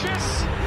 Funches.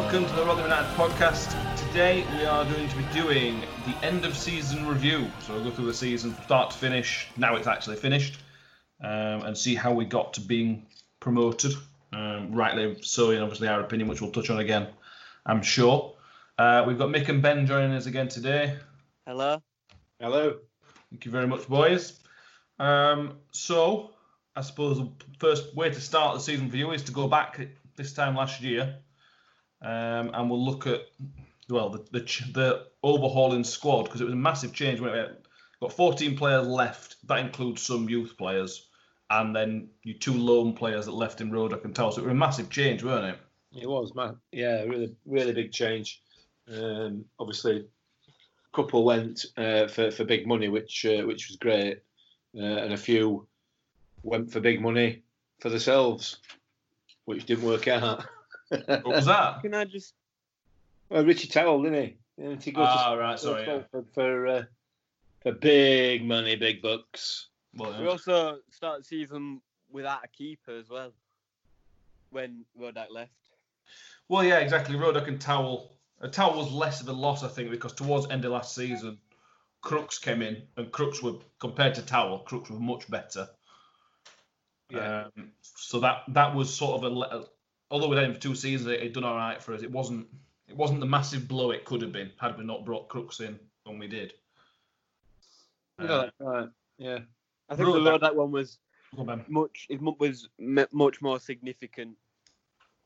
Welcome to the Rotherham United podcast. Today we are going to be doing the end of season review. So we'll go through the season from start to finish. Now it's actually finished, um, and see how we got to being promoted. Um, rightly so, in obviously our opinion, which we'll touch on again, I'm sure. Uh, we've got Mick and Ben joining us again today. Hello. Hello. Thank you very much, boys. Um, so, I suppose the first way to start the season for you is to go back this time last year, um, and we'll look at well the the, the overhauling squad because it was a massive change. It got 14 players left. That includes some youth players, and then your two lone players that left in Rodak and Towell. So it was a massive change, weren't it? It was, man. Yeah, really, really big change. Um, obviously, a couple went uh, for for big money, which uh, which was great, uh, and a few went for big money for themselves, which didn't work out. What was that? Can I just? well, Richie Towell, didn't he? Didn't he go to Ah, right, sorry. Yeah. for for, uh, for big money, big bucks? Well, We yeah. also started the season without a keeper as well. When Rodak left. Well, yeah, exactly. Rodak and Towell. Uh, Towell was less of a loss, I think, because towards the end of last season, Crooks came in, and Crooks were compared to Towell, Crooks were much better. Yeah. Um, so that that was sort of a, le- although we had him for two seasons, it, had done all right for us. It wasn't it wasn't the massive blow it could have been had we not brought Crooks in when we did. Uh, right. Yeah. I think the Rodak one was on, much. It was much more significant.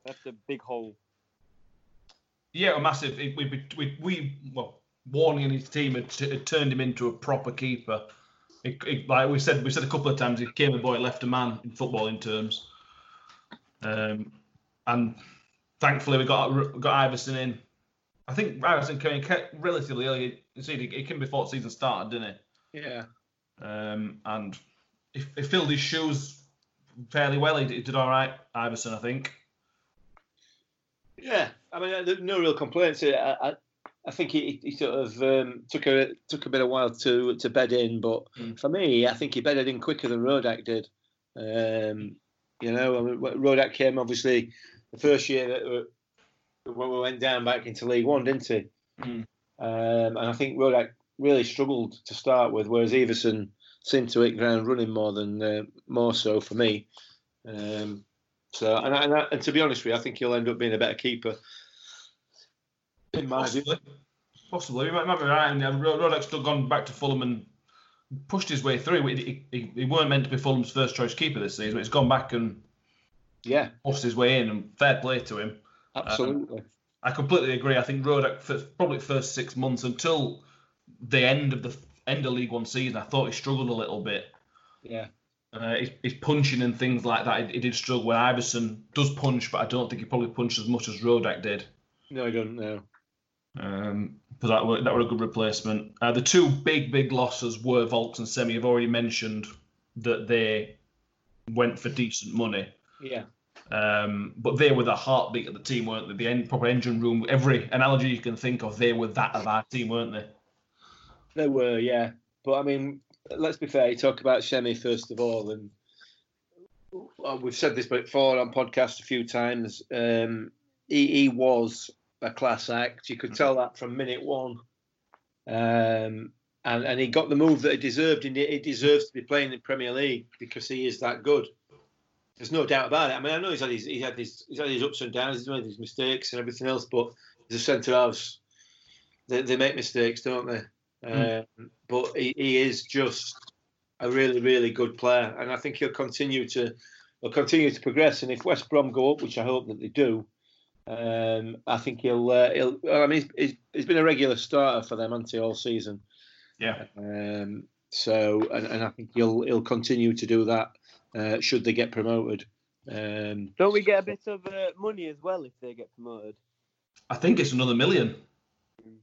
That's a big hole. Yeah, a massive. It, we, we, we, well, Warning and his team had, t- had turned him into a proper keeper. It, it, like we said, we said a couple of times, he came a boy, left a man in footballing terms. Um, and thankfully, we got got Iversen in. I think Iversen came in relatively early. You see, he, came before the season started, didn't Yeah. he? Um, and he, he filled his shoes fairly well. He, did- he did all right, Iversen, I think. Yeah, I mean, uh, no real complaints. I, I, I think he, he sort of um, took a took a bit of while to to bed in, but Mm. for me, I think he bedded in quicker than Rodak did. Um, you know, I mean, Rodak came obviously the first year that we- when we went down back into League One, didn't he? Mm. Um, and I think Rodak really struggled to start with, whereas Iversen seemed to hit ground running more than uh, more so for me. Um, so, and, and, and to be honest with you, I think he'll end up being a better keeper. In my view. Possibly. Possibly. You might, might be right. And uh, Ro- Rodak's still gone back to Fulham and pushed his way through. He, he, he weren't meant to be Fulham's first choice keeper this season, but he's gone back and Yeah, pushed his way in. And fair play to him. absolutely. I completely agree. I think Rodak, for probably first six months until the end of the end of League One season, I thought he struggled a little bit. yeah, Uh, his, his punching and things like that, he, he did struggle. Where Iversen does punch, but I don't think he probably punched as much as Rodak did. no, I don't know. Um, but that were, that were a good replacement. Uh, the two big, big losses were Vaulks and Semi. I've already mentioned that they went for decent money. Yeah, Um, but they were the heartbeat of the team, weren't they? The en- proper engine room. Every analogy you can think of, they were that of our team, weren't they? they were. Yeah, but I mean, let's be fair. You talk about Shemi first of all, and we've said this before on podcast a few times. Um, he, he was a class act. You could tell that from minute one. Um, and, and he got the move that he deserved, and he, he deserves to be playing in Premier League because he is that good. There's no doubt about it. I mean, I know he's had his he had his he's had his ups and downs, he's made his mistakes and everything else, but as a centre halves, they, they make mistakes, don't they? Um, but he, he is just a really, really good player, and I think he'll continue to he'll continue to progress. And if West Brom go up, which I hope that they do, um, I think he'll uh, he'll. well, I mean, he's, he's, he's been a regular starter for them, hasn't all season? Yeah. Um, so, and, and I think he'll he'll continue to do that uh, should they get promoted. Um, Don't we get a bit of uh, money as well if they get promoted? I think it's another million. Mm.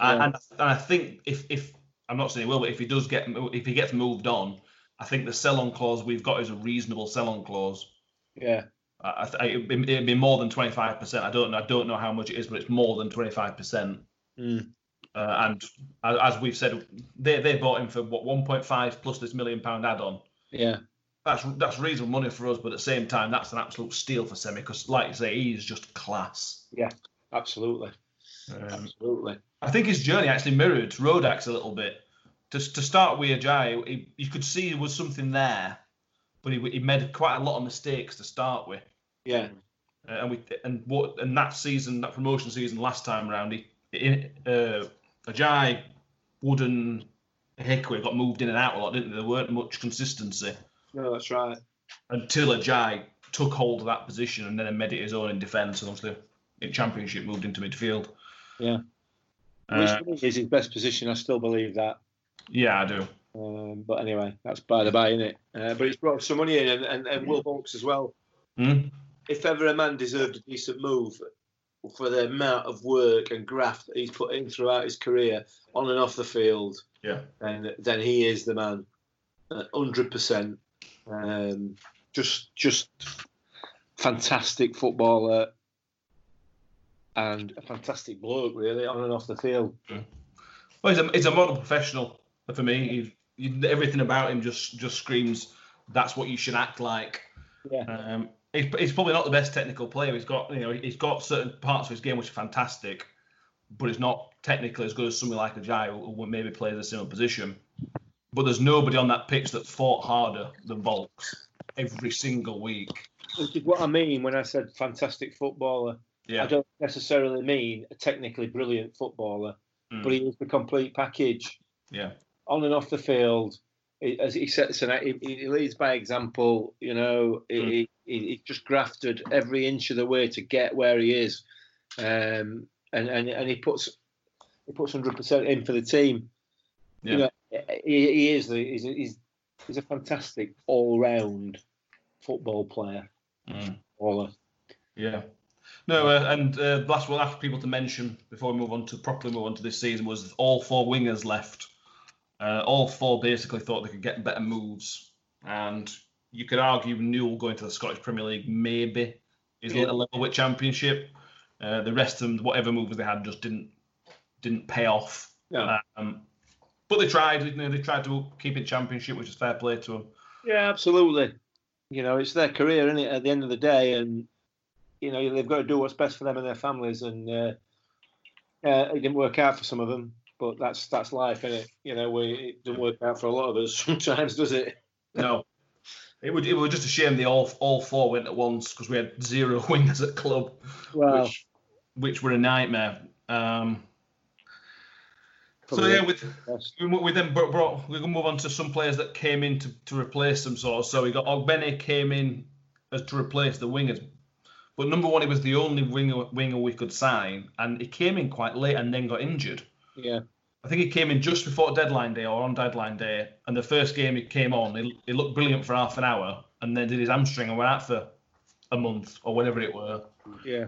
And, Yeah. and, and I think if, if I'm not saying he will, but if he does get if he gets moved on, I think the sell-on clause we've got is a reasonable sell-on clause. yeah, I, I th- it'd, be, it'd be more than 25%. I don't know. I don't know how much it is, but it's more than 25%. Mm. Uh, and a- as we've said, they they bought him for what 1.5 plus this million pound add-on. yeah, That's that's reasonable money for us, but at the same time, that's an absolute steal for Semi because, like you say, he's just class. Yeah, absolutely, Um, absolutely. I think his journey actually mirrored Rodak's a little bit. To, to start with Ajayi, he, you could see there was something there, but he, he made quite a lot of mistakes to start with. Yeah, Uh, and we and what and that season, that promotion season last time around, he, in, uh, Ajayi, Wooden, Ihiekwe got moved in and out a lot, didn't they? There weren't much consistency no, that's right. until Ajayi took hold of that position and then made it his own in defence. And obviously, in Championship, moved into midfield. Yeah. Uh, Which is his best position. I still believe that. yeah, I do. Um, but anyway, that's by the by, isn't it? Uh, but it's brought some money in, and, and, and Will Vaulks as well. Hmm? If ever a man deserved a decent move for the amount of work and graft that he's put in throughout his career, on and off the field, Yeah. then then he is the man, hundred percent. Um, just just fantastic footballer and a fantastic bloke, really, on and off the field. Well, he's a, he's a model professional for me. He, he, everything about him just just screams that's what you should act like. Yeah. Um, he's, he's probably not the best technical player. He's got you know he's got certain parts of his game which are fantastic, but he's not technically as good as somebody like Ajayi who, who maybe plays a similar position. But there's nobody on that pitch that fought harder than Vaulks every single week. Which is what I mean when I said fantastic footballer. I don't necessarily mean a technically brilliant footballer, Mm. but he is the complete package Yeah. on and off the field. He, as he sets an, he, he leads by example. You know, he, Mm. he, he just grafted every inch of the way to get where he is, um, and and and he puts he puts hundred percent in for the team. Yeah. You know, he, he is the he's, he's he's a fantastic all round football player. Mm. Yeah. No, uh, and uh, last we'll ask people to mention before we move on to properly move on to this season was all four wingers left. Uh, all four basically thought they could get better moves, and you could argue Newell going to the Scottish Premier League maybe is Yeah. a level with Championship. Uh, the rest of them, whatever moves they had, just didn't didn't pay off. No. Um, but they tried. You know, they tried to keep it Championship, which is fair play to them. Yeah, absolutely. You know, it's their career, isn't it? At the end of the day, and you know they've got to do what's best for them and their families. And uh, uh, it didn't work out for some of them, but that's that's life, isn't it? You know, we it doesn't work out for a lot of us sometimes, does it? No. It would it was just a shame they all all four went at once because we had zero wingers at club. Well, which which were a nightmare. Um, so yeah, with we, then brought, we can move on to some players that came in to, to replace them. Sort. So we got Ogbene came in as to replace the wingers, but number one, he was the only winger winger we could sign, and he came in quite late and then got injured. yeah, I think he came in just before deadline day or on deadline day, and the first game he came on, he, he looked brilliant for half an hour, and then did his hamstring and went out for a month or whatever it were. yeah,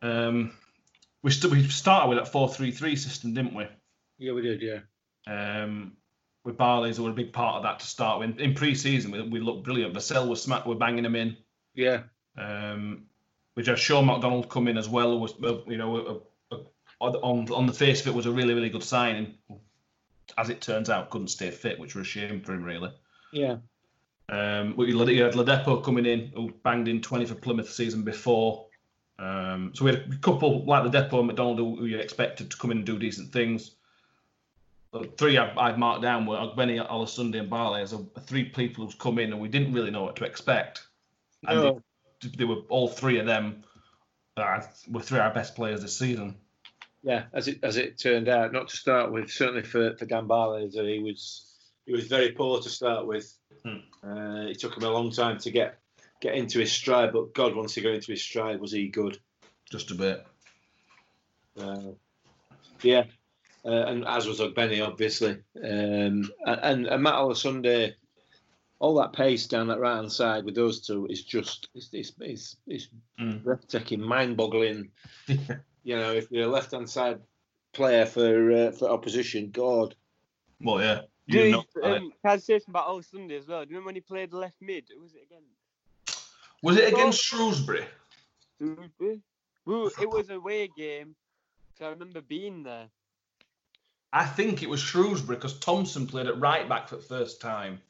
Um, we we started with that four three three system, didn't we? Yeah, we did, yeah, Um, with Barley's were a big part of that to start with. In pre-season, we, we looked brilliant. Vassell was smacked. we're banging him in. yeah, Um, we had Shaun MacDonald come in as well. Was uh, you know a, a, on on the face of it was a really really good signing. As it turns out, couldn't stay fit, which was a shame for him really. yeah, Um, you had had Ladapo coming in, who banged in 20 for Plymouth the season before. Um, so we had a couple like the Ladapo and McDonald who, who you expected to come in and do decent things. Three I've, I've marked down were Benny, Sunday, and Barley as a, three people who's come in and we didn't really know what to expect. And No. they, they were all three of them uh, were three of our best players this season. yeah. As it as it turned out, not to start with, certainly for for Gambale, that he was he was very poor to start with. Hmm. Uh, it took him a long time to get get into his stride, but God, once he got into his stride, was he good? Just a bit. Uh, yeah, uh, and as was Ogbene, obviously. Um, and, and Matt Sunday all that pace down that right hand side with those two is just it's it's it's, it's Mm. breathtaking, mind boggling. you know, if you're a left hand side player for uh, for opposition, God, well, yeah. Do You you, know, um, can I say something about All Sunday as well? Do you remember when he played left mid? Who was it again? was it against Shrewsbury? Shrewsbury? Well, it was a away game, so I remember being there. I think it was Shrewsbury because Thompson played at right back for the first time.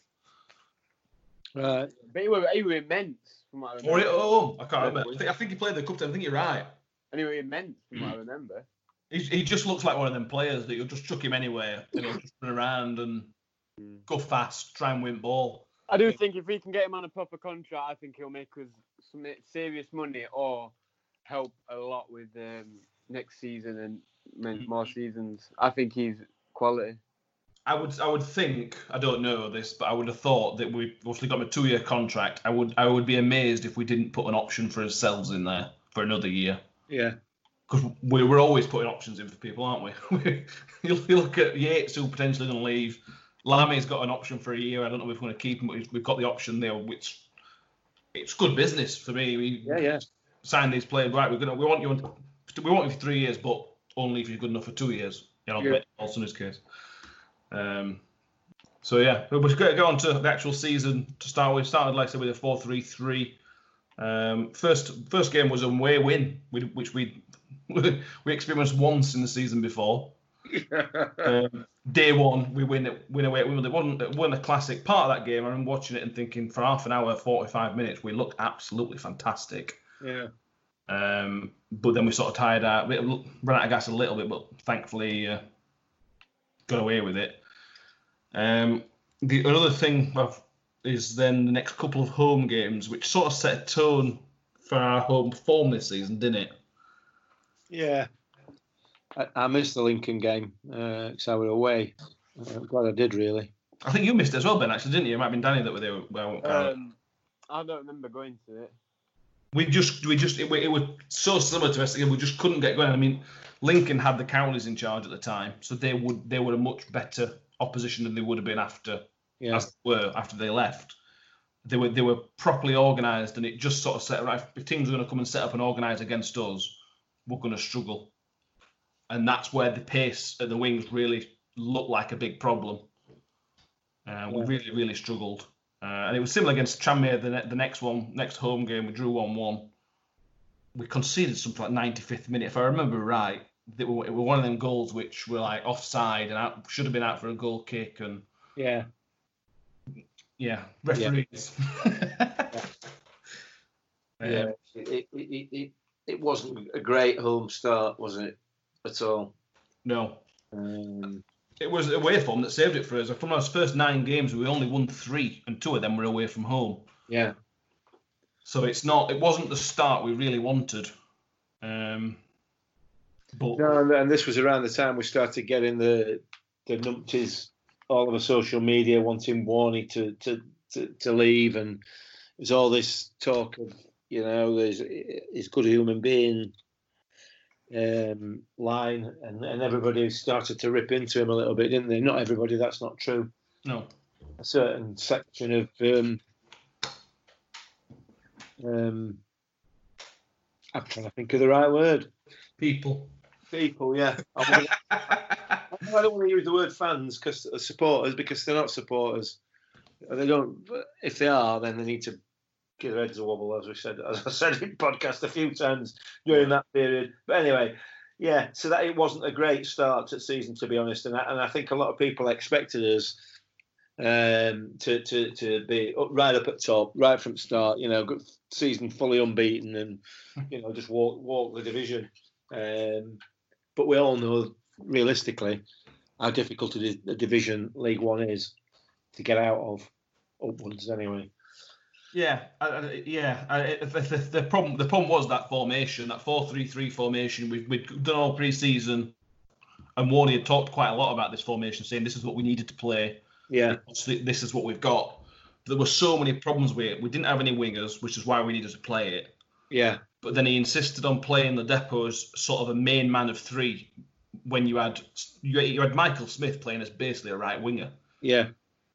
right? But he were, he were immense, from what I remember. Or it, oh, I can't remember. I think, I think he played the cup. I think you're right. And he were immense, from what I remember. He, he just looks like one of them players that you'll just chuck him anywhere and he'll just run around and Mm. go fast, try and win ball. I do think if we can get him on a proper contract, I think he'll make us some serious money or help a lot with um, next season and Mm-hmm. more seasons. I think he's quality. I would I would think I don't know this, but I would have thought that we obviously got him a two year contract. I would I would be amazed if we didn't put an option for ourselves in there for another year. Yeah, Because we, we're always putting options in for people, aren't we? you you look at Yates, who potentially going to leave. Lamy's got an option for a year. I don't know if we're going to keep him, but we've got the option there, which it's good business for me. We yeah, yeah. sign these players right. We're gonna we want you on, we want you for three years, but only if you're good enough for two years. You know, Yeah. also in his case. Um, so yeah, but we're going to go on to the actual season to start with. Started like I said with a four-three-three. Um, first first game was a away win, which we we experienced once in the season before. Um, day one, we win it, win away at Wimbledon. It wasn't, it wasn't a classic part of that game. I remember watching it and thinking for half an hour, 45 minutes, we looked absolutely fantastic. yeah. Um, but then we sort of tired out, we ran out of gas a little bit, but thankfully uh, got away with it. Um, the other thing of- is then the next couple of home games, which sort of set a tone for our home form this season, didn't it? Yeah. I, I missed the Lincoln game because I was away. Uh, I'm glad I did, really. I think you missed it as well, Ben. Actually, didn't you? It might have been Danny that were there. Well, uh, Um, I don't remember going to it. We just, we just, it, it was so similar to us. We just couldn't get going. I mean, Lincoln had the Cowleys in charge at the time, so they would, they were a much better opposition than they would have been after Yeah. as they were after they left. They were they were properly organised, and it just sort of set right. If teams were going to come and set up and organise against us, we're going to struggle, and that's where the pace at the wings really looked like a big problem. Uh, we Yeah. really really struggled, uh, and it was similar against Tranmere. The ne- the next one, next home game, we drew one one. We conceded something like 95th minute, if I remember right. They were, it were one of them goals which were like offside and out, should have been out for a goal kick and Yeah. yeah, referees. Yeah. Um, It, it, it, it, it wasn't a great home start, was it? At all. no, Um, it was away from that saved it for us. From those first nine games, we only won three, and two of them were away from home. yeah. So it's not, it wasn't the start we really wanted. Um, but No, and, this was around the time we started getting the the numpties all over social media wanting Warney to to, to, to leave, and there's all this talk of you know there's he's a good human being um, line, and, and everybody started to rip into him a little bit, didn't they? Not everybody, that's not true. no, A certain section of um, um, I'm trying to think of the right word. people. People, yeah. I I don't want to use the word fans because supporters because they're not supporters. They don't. If they are, then they need to give their heads a wobble, as we said, as I said in podcast a few times during that period. But anyway, yeah. So that it wasn't a great start to the season, to be honest, and I, and I think a lot of people expected us um, to to to be up, right up at top, right from start. You know, season fully unbeaten, and you know just walk walk the division. Um, but we all know realistically how difficult a division League One is to get out of upwards anyway. Yeah, I, yeah. I, the, the, the problem, the problem was that formation, that four-three-three formation. We've we'd done all pre-season, and Warney had talked quite a lot about this formation, saying this is what we needed to play. Yeah, this is what we've got. There were so many problems with it. We didn't have any wingers, which is why we needed to play it. yeah, But then he insisted on playing Ladapo as sort of a main man of three. When you had you, you had Michael Smith playing as basically a right winger, yeah,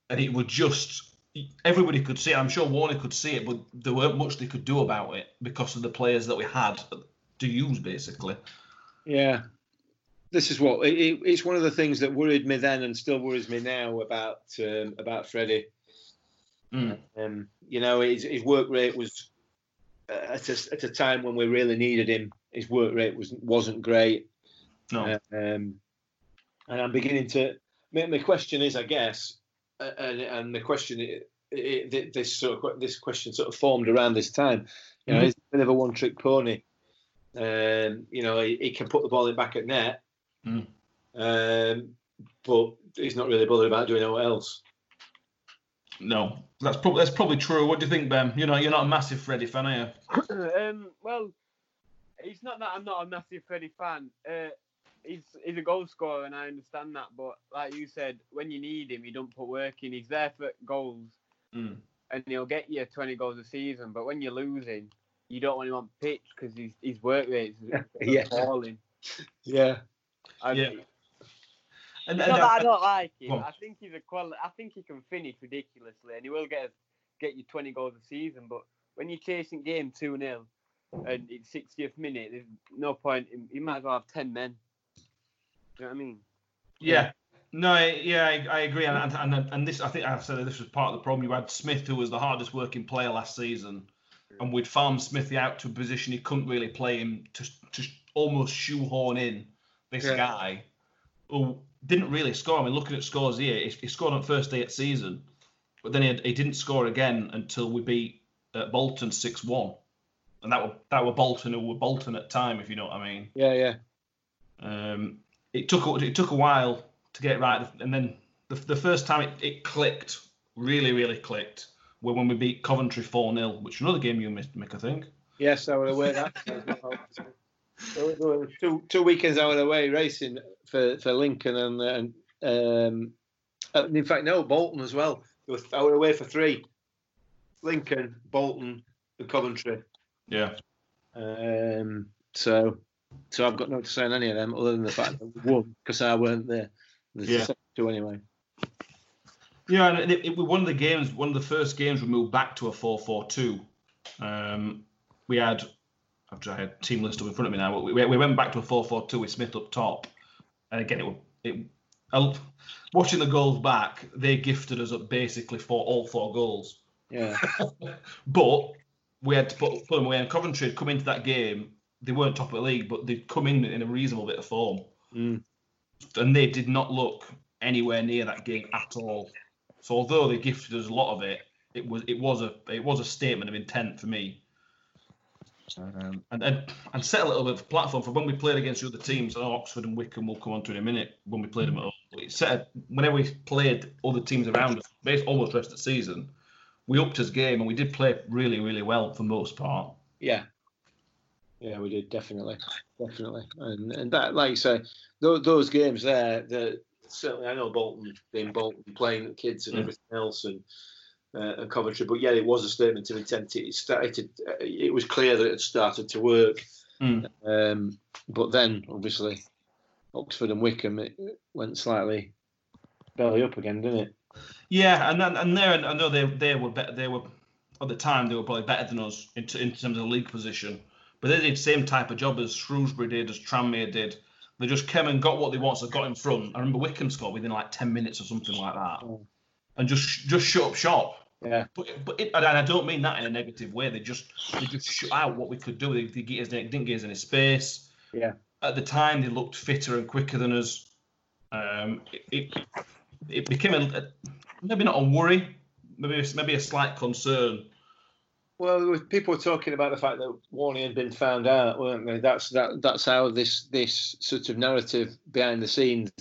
and it would just everybody could see it. I'm sure Warner could see it, but there weren't much they could do about it because of the players that we had to use, basically. Yeah, this is what it, it, it's one of the things that worried me then and still worries me now about um, about Freddie. Mm. Um, you know, his, his work rate was uh, at a, at a time when we really needed him. His work rate was wasn't great. No. Um, and I'm beginning to. My, my question is, I guess, uh, and, and the question, it, it, this sort of this question sort of formed around this time. You know, Mhm. he's a bit of a one-trick pony. Um, you know, he, he can put the ball in back at net, Mm. um, but he's not really bothered about doing anything else. No, that's probably that's probably true. What do you think, Ben? You know, you're not a massive Freddie fan, are you? um, well, it's not that I'm not a massive Freddie fan. Uh, he's he's a goal scorer, and I understand that. But like you said, when you need him, you don't put work in. He's there for goals, Mm. and he'll get you 20 goals a season. But when you're losing, you don't want him on pitch because his his work rate is Yeah. falling. Yeah, I, Yeah. And, not that I don't like him. on. I think he's a quality. I think he can finish ridiculously, and he will get get you 20 goals a season. But when you're chasing game two 0 and it's 60th minute, there's no point. In, you might as well have 10 men. You know what I mean? Yeah. No, yeah, I, I agree, and, and and this I think I've said this was part of the problem. You had Smith, who was the hardest working player last season, and we'd farmed Smithy out to a position he couldn't really play him to to almost shoehorn in this Yeah. guy who didn't really score. I mean, looking at scores here, he, he scored on first day at season, but then he, had, he didn't score again until we beat uh, Bolton six one, and that were that were Bolton who were Bolton at time, if you know what I mean. yeah, yeah. Um, it took a- it took a while to get right, and then the, the first time it, it clicked, really, really clicked, were when we beat Coventry four 0 which is another game you missed, Mick, I think. Yes, I was away that. as well. So there were two two weekends I was away racing for, for Lincoln and and um, uh, in fact no Bolton as well. I was away for three: Lincoln, Bolton, and Coventry. Yeah. Um, so so I've got no to say on any of them other than the fact that we won because I weren't there. There's Yeah. two anyway. Yeah, and it, it, was one of the games, one of the first games we moved back to a 4 4 2. Um, we had, I've got a team list up in front of me now, but we, we went back to a 4 4 2 with Smith up top. And again, it, was- it I- watching the goals back, they gifted us up basically for all four goals. Yeah, But we had to put, put them away. And Coventry had come into that game. They weren't top of the league, but they'd come in in a reasonable bit of form. Mm. And they did not look anywhere near that game at all. So although they gifted us a lot of it, it was it was a it was a statement of intent for me. Um, and, and and set a little bit of a platform for when we played against the other teams. I know Oxford and Wycombe will come on to in a minute when we played them at home. It set a, whenever we played other teams around us, based almost rest of the season, we upped his game and we did play really really well for the most part. yeah, yeah. We did definitely, definitely, and and that, like you say, those, those games there, the certainly I know Bolton being Bolton playing the kids and Mm. everything else and. Uh, and Coventry, but yeah, it was a statement of intent. It started. Uh, it was clear that it started to work. Mm. Um, but then, obviously, Oxford and Wycombe it went slightly belly up again, didn't it? Yeah, and then, and there, I know they they were better. They were at the time they were probably better than us in, t- in terms of league position. But they did the same type of job as Shrewsbury did, as Tranmere did. They just came and got what they wanted, so got in front. I remember Wycombe scored within like ten minutes or something like that, and just just shut up shop. Yeah. But but it, and I don't mean that in a negative way. They just they just shut out what we could do. They, they get us, they didn't give us any space. Yeah. At the time, they looked fitter and quicker than us. Um, it, it it became a, maybe not a worry, maybe maybe a slight concern. Well, people were talking about the fact that Warney had been found out, weren't they? That's that. That's how this this sort of narrative behind the scenes,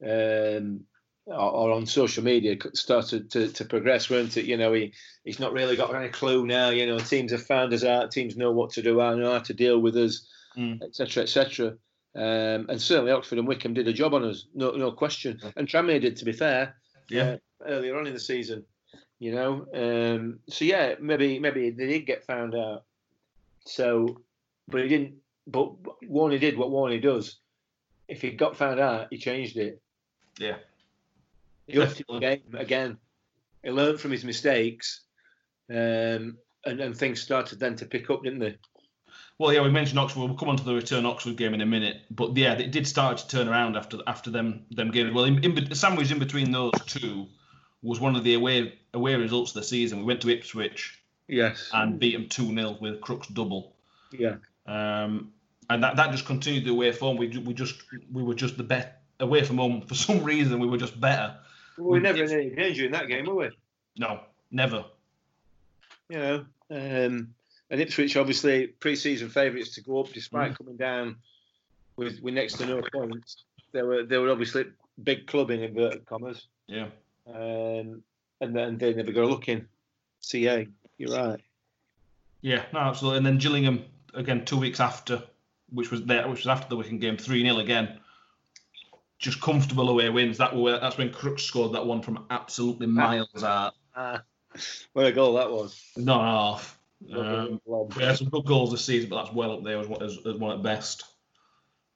um, or, or on social media started to, to progress, weren't it? You know, he he's not really got any clue now. You know, teams have found us out. Teams know what to do. I know how to deal with us, Mm. etc., etc. Um, and certainly Oxford and Wycombe did a job on us, no no question. And Tranmere did, to be fair. Yeah. uh, earlier on in the season. You know, um, so yeah, maybe maybe they did get found out. So, but he didn't. But Warney did what Warney does. If he got found out, he changed it. Yeah. He upped his game again. he learned from his mistakes, um, and, and things started then to pick up, didn't they? Well, yeah, we mentioned Oxford. We'll come on to the return Oxford game in a minute, but yeah, it did start to turn around after after them them games. Well, in, in, sandwich in between those two was one of the away away results of the season. We went to Ipswich Yes. and beat them two 0 with Crooks double. yeah. Um, and that, that just continued the away form. We we just we were just the best away from home for some reason. We were just better. We were never in any danger in that game, were we? No, never. You know, um, and Ipswich obviously pre-season favourites to go up despite Mm. coming down with with next to no points. They were they were obviously big club in inverted commas, Yeah. Um, and then they never go looking. CA, you're right. Yeah, no, absolutely. And then Gillingham again two weeks after, which was there, which was after the Wigan game, three 0 again. Just comfortable away wins. That were that's when Crooks scored that one from absolutely miles out, Ah, what a goal that was. not half. Um, had some good goals this season, but that's well up there as, as, as one at best.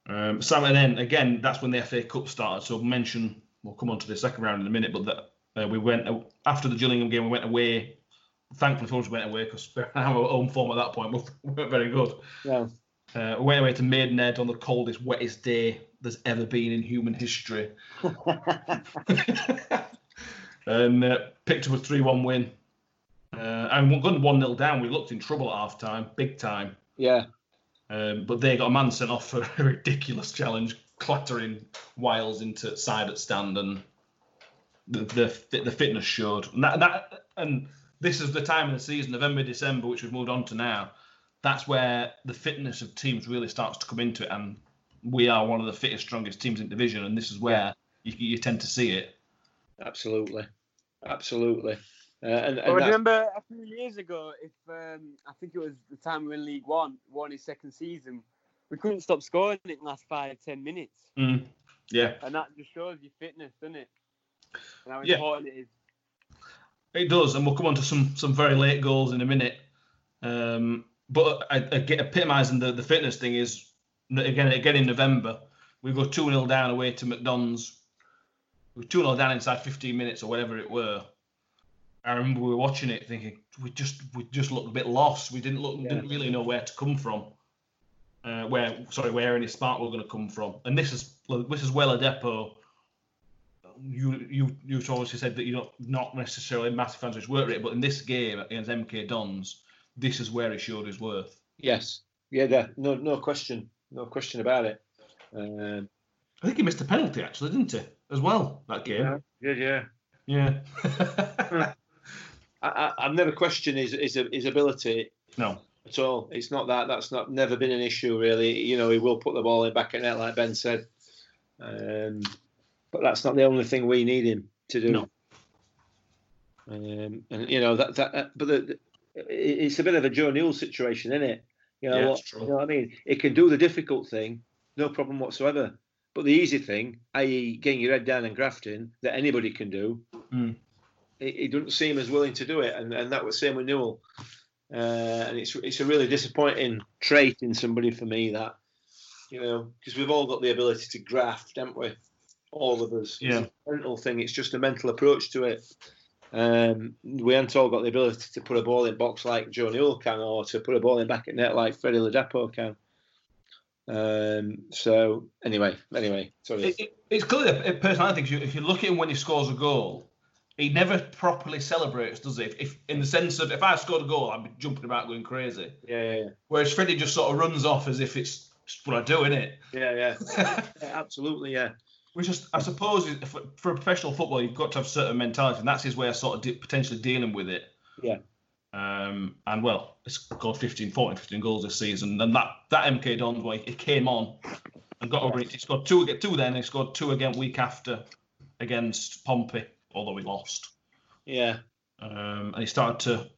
Um, so and then again, that's when the FA Cup started. So mention we'll come on to the second round in a minute, but that uh, we went after the Gillingham game, we went away. Thankfully, for us, we went away because our home form at that point was weren't very good. Yeah. Uh, we went away to Maidenhead on the coldest, wettest day there's ever been in human history, and uh, picked up a three-one win. Uh, and we're going one 0 down. We looked in trouble at half time, big time. yeah. Um, but they got a man sent off for a ridiculous challenge, clattering Wiles into side at stand, and the the, the fitness showed. And that, that and this is the time of the season, November, December, which we've moved on to now. That's where the fitness of teams really starts to come into it, and we are one of the fittest, strongest teams in division, and this is where you, you tend to see it. Absolutely, absolutely. Uh, and, But and that's- remember a few years ago, if um, I think it was the time we were in League One, won his second season, we couldn't stop scoring in the last five, ten minutes. Mm. Yeah, And that just shows your fitness, doesn't it? And how Yeah. important it is. It does, and we'll come on to some some very late goals in a minute. Um, but I, I get epitomising the, the fitness thing is again again in November we go two 0 down away to MK Dons. We were two 0 down inside 15 minutes or whatever it were. I remember we were watching it thinking we just we just looked a bit lost. We didn't look Yeah. didn't really know where to come from. Uh, where sorry where any spark were going to come from, and this is this is well a depot you you you've obviously said that you're not not necessarily massive fans of his work rate, but in this game against MK Dons, this is where he showed his worth. yes, yeah, yeah, no, no question, no question about it. Um, I think he missed a penalty actually, didn't he? As well that game. yeah, yeah. Yeah. I, I, I've never questioned his, his his ability no. At all. It's not that. That's not never been an issue really. You know, he will put the ball in back at net, like Ben said. Um, but that's not the only thing we need him to do. No. Um, and you know that that. But the, it's a bit of a Joe Newell situation, isn't it? You know, Yeah, what, true. you know what I mean? It can do the difficult thing, no problem whatsoever. But the easy thing, i.e., getting your head down and grafting, that anybody can do, Mm. he, he doesn't seem as willing to do it, and, and that was same with Newell. Uh, and it's it's a really disappointing trait in somebody for me that you know because we've all got the ability to graft, haven't we? All of us. Yeah. It's a mental thing. It's just a mental approach to it. Um, we haven't all got the ability to put a ball in box like Joe Newell can, or to put a ball in back at net like Freddie Ladapo can. Um, so anyway, anyway, sorry. It, it, it's clear, that personally, I think if you, if you look at him when he scores a goal, he never properly celebrates, does he? If, if in the sense of if I scored a goal, I'd be jumping about going crazy. yeah, yeah, yeah, Whereas Freddie just sort of runs off as if it's just what I do, innit? yeah, yeah. yeah absolutely, yeah. Which is, I suppose, for, for a professional football, you've got to have certain mentality, and that's his way of sort of de- potentially dealing with it. Yeah. Um, and well, it's scored 15, 14, 15 goals this season, and that that MK Dons way, it came on and got over it. He scored two again, two then, he scored two again week after against Pompey, although we lost. Yeah, Um, and he started to.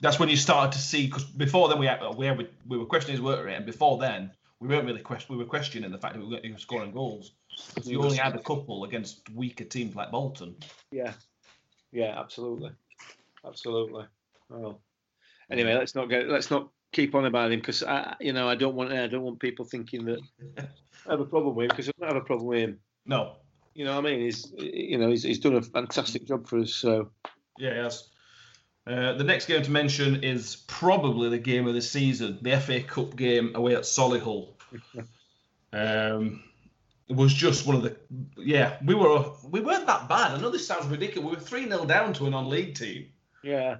That's when you started to see because before then we had, we, had, we were questioning his work rate, and before then we weren't really question, we were questioning the fact that we were, he scoring goals. 'Cause you only had a couple against weaker teams like Bolton. yeah, yeah, absolutely, absolutely. Oh, anyway, let's not get let's not keep on about him because I, you know, I don't want I don't want people thinking that I have a problem with him because I don't have a problem with him. No, You know what I mean? He's you know he's, he's done a fantastic job for us. So Yeah, yes. Uh, the next game to mention is probably the game of the season, the FA Cup game away at Solihull. um, it was just one of the yeah we were we weren't that bad. I know this sounds ridiculous. We were three 0 down to a non-league team, Yeah.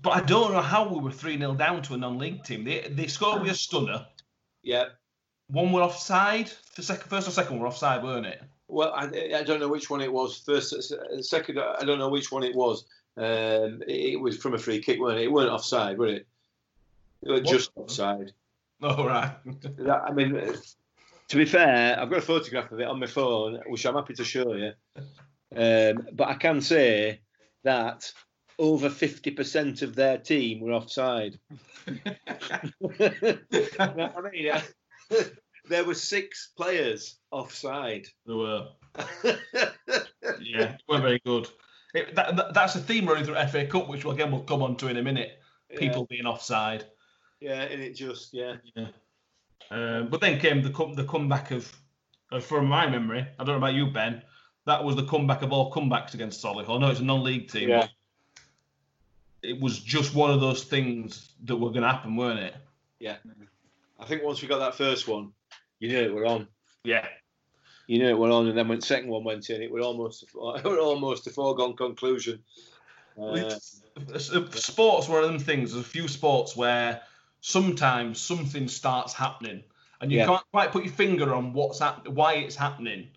but I don't know how we were three 0 down to a non-league team. They they scored with a stunner. Yeah. One were offside. The second, first or second were offside, weren't it? Well, I, I don't know which one it was. First, second, I don't know which one it was. Um, it, it was from a free kick, weren't it? It weren't offside, was it? It was What? just offside. Oh right. That, I mean, to be fair, I've got a photograph of it on my phone, which I'm happy to show you. Um, but I can say that over 50% of their team were offside. I mean, there were six players offside. They were. Yeah, weren't very good. It, that, that- that's a theme running through FA Cup, which we'll, again we'll come on to in a minute. People being offside. Yeah, and it just, yeah. Yeah. Um, but then came the come, the comeback of, uh, from my memory, I don't know about you, Ben. That was the comeback of all comebacks against Solihull. I know it's a non-league team, Yeah. it was just one of those things that were going to happen, weren't it? Yeah. I think once we got that first one, you knew it were on. Yeah. You knew it were on, and then when the second one went in, it was almost, it were almost a foregone conclusion. Uh, It's- sports one of them things. There's a few sports where sometimes something starts happening, and you Yeah. can't quite put your finger on what's hap- why it's happening,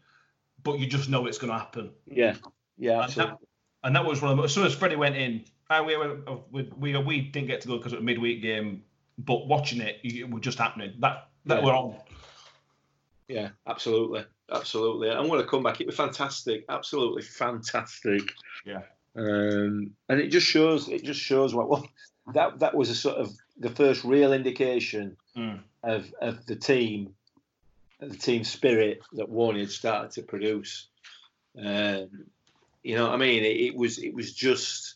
but you just know it's going to happen. yeah, yeah, And absolutely. that, and that was one of the, as soon as Freddie went in, uh, we, we, we, we didn't get to go because it was a midweek game, but watching it, it was just happening. That that Yeah. were on. Yeah, absolutely, absolutely. And what a comeback! It was fantastic, absolutely fantastic. Yeah. Um, and it just shows, it just shows what, what that that was a sort of the first real indication Mm. of of the team, the team spirit that Warney had started to produce. Um, you know, what I mean, it, it was it was just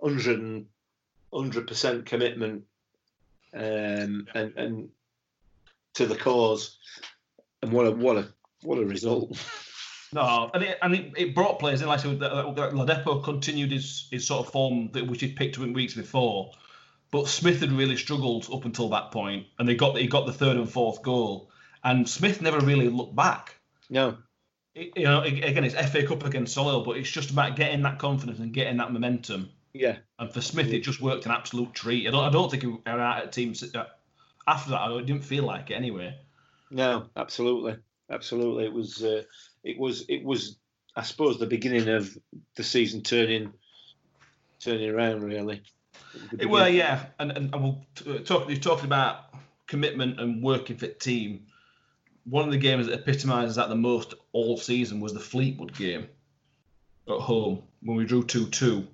100 percent commitment, um, and and to the cause. And what a what a what a result! No, and it, and it, it brought players in. Like I said, that- that Ladapo continued his, his sort of form that which he'd picked up in weeks before, but Smith had really struggled up until that point, and they got he got the third and fourth goal, and Smith never really looked back. No, It- you know, again, it's FA Cup against Solihull, but it's just about getting that confidence and getting that momentum. yeah, And for Smith, it just worked an absolute treat. I don't, I don't think he was out at team uh, after that. I didn't feel like it anyway. No, absolutely, absolutely. It was uh, it was it was I suppose the beginning of the season turning turning around really. It, well, yeah, and and, and we'll t- talk. You're talking about commitment and working for team. One of the games that epitomises that the most all season was the Fleetwood game at home when we drew two two.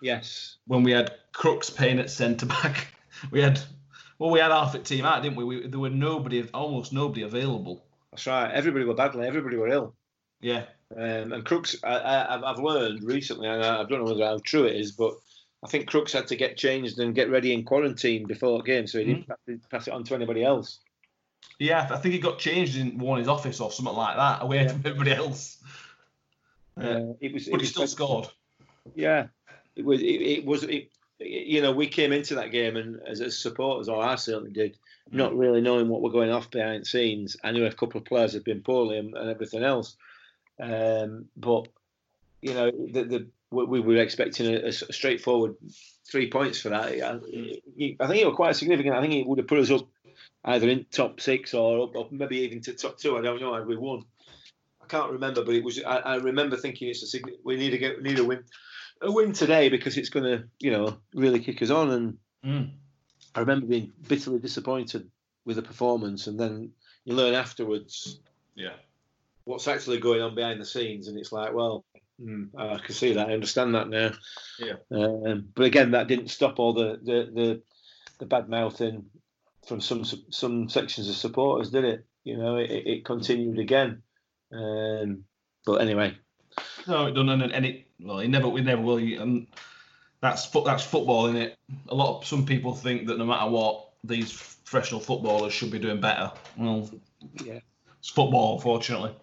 Yes, When we had Crooks paying at centre back, we had well, we had half at team out, didn't we? we? There were nobody, almost nobody available. that's right. Everybody were badly. Everybody were ill. Yeah, Um, and Crooks, I, I, I've- I've learned recently, and I, I don't know whether how true it is, but I think Crooks had to get changed and get ready in quarantine before the game, so he didn't pass it- pass it on to anybody else. yeah. I think he got changed in Warner's office or something like that, away Yeah. from everybody else. Yeah. Uh, it was, it but he was still scored. Yeah, it was. It, it was. It, you know, we came into that game and as, as supporters, or I certainly did, not really knowing what were going off behind the scenes. I knew a couple of players had been poorly and, and everything else, um, but you know, the, the we we were expecting a straightforward three points for that. I, I think it was quite significant. I think it would have put us up either in top six or up, up maybe even to top two. I don't know. Had we won? I can't remember, but it was. I, I remember thinking it's a sign- we need to get we need a win, a win today because it's going to you know really kick us on. And Mm. I remember being bitterly disappointed with the performance, and then you learn afterwards Yeah. what's actually going on behind the scenes, and it's like, well, hmm, I can see that, I understand that now. Yeah. Um, but again, that didn't stop all the the the, the bad mouthing from some some sections of supporters, did it? You know, it, it continued again. Um, but anyway, No, it doesn't, and, and it well, it never, we never will. And that's that's football, in it. A lot of some people think that no matter what, these professional footballers should be doing better. Well, Yeah. it's football, unfortunately.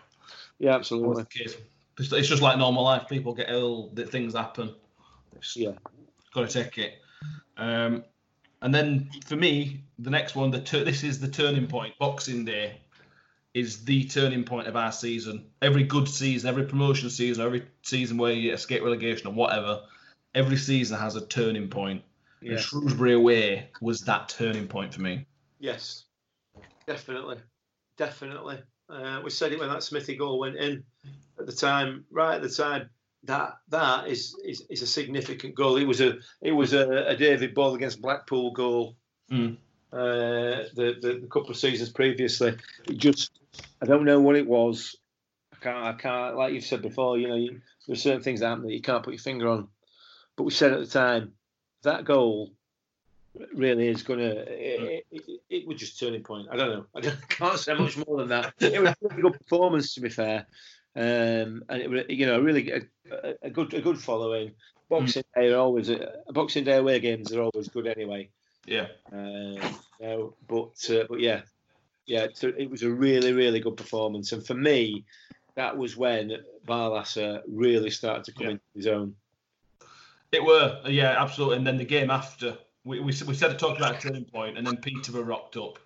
yeah, absolutely. It's, it's just like normal life. People get ill, th- things happen. Yeah. got to take it. Um, and then for me, the next one, the tur- this is the turning point. Boxing Day is the turning point of our season. Every good season, every promotion season, every season where you escape relegation or whatever, every season has a turning point. And Shrewsbury away was that turning point for me. Yes, definitely, definitely. Uh, we said it when that Smithy goal went in at the time. Right at the time, that that is is, is a significant goal. It was a it was a, a David Ball against Blackpool goal. Mm. Uh, the, the the couple of seasons previously, it just I don't know what it was. I can't I can't like you've said before. You know, you, there's certain things that happen that you can't put your finger on. But we said at the time that goal really is going to. It, it, it was just turning point. I don't know. I, don't, can't say much more than that. It was a really good performance, to be fair, um, and it was you know really a, a, good a good following. Boxing Day are always a, Boxing Day away games are always good anyway. Yeah. Um, no, but uh, but yeah, yeah, it, it was a really really good performance, and for me, that was when Barlaser really started to come Yeah. into his own. It were, yeah, absolutely. And then the game after, we, we, we said talked about a turning point, and then Peterborough rocked up.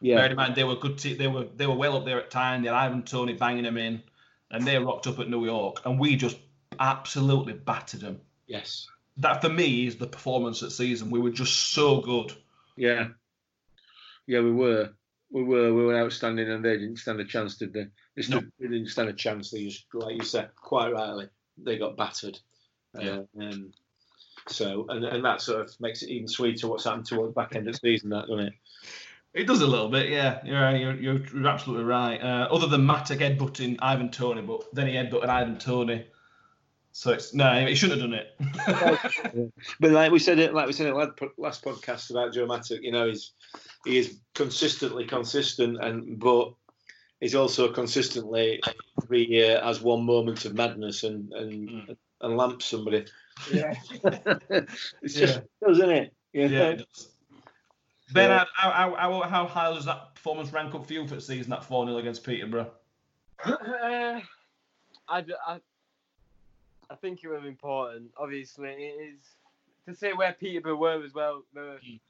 Yeah, Bearing in mind they were good. Te- they were they were well up there at time. They had Ivan Toney banging them in, and they rocked up at New York, and we just absolutely battered them. yes, That for me is the performance at season. We were just so good. yeah, yeah. We were, we were, we were outstanding, and they didn't stand a chance, did they? They, stood, they didn't stand a chance. They just, like you said, quite rightly, they got battered. Yeah. Uh, um, so, and, and that sort of makes it even sweeter what's happened towards the back end of the season, that doesn't it? It does a little bit, yeah. You're you're, you're, absolutely right. Uh, other than Mattock headbutting Ivan Toney, but then he headbutted Ivan Toney. So it's no, he shouldn't have done it. But like we said it, like we said in the last podcast about Joe Mattock, you know, he's he is consistently consistent, and but he's also consistently every year has one moment of madness and and Mm. and lamps somebody. yeah, it's just doesn't it? You yeah. It does. Ben, how, how, how, how high does that performance rank up for you for the season? That four 0 against Peterborough. uh, I think it was important. Obviously, it is to say where Peterborough were as well. The, Mm.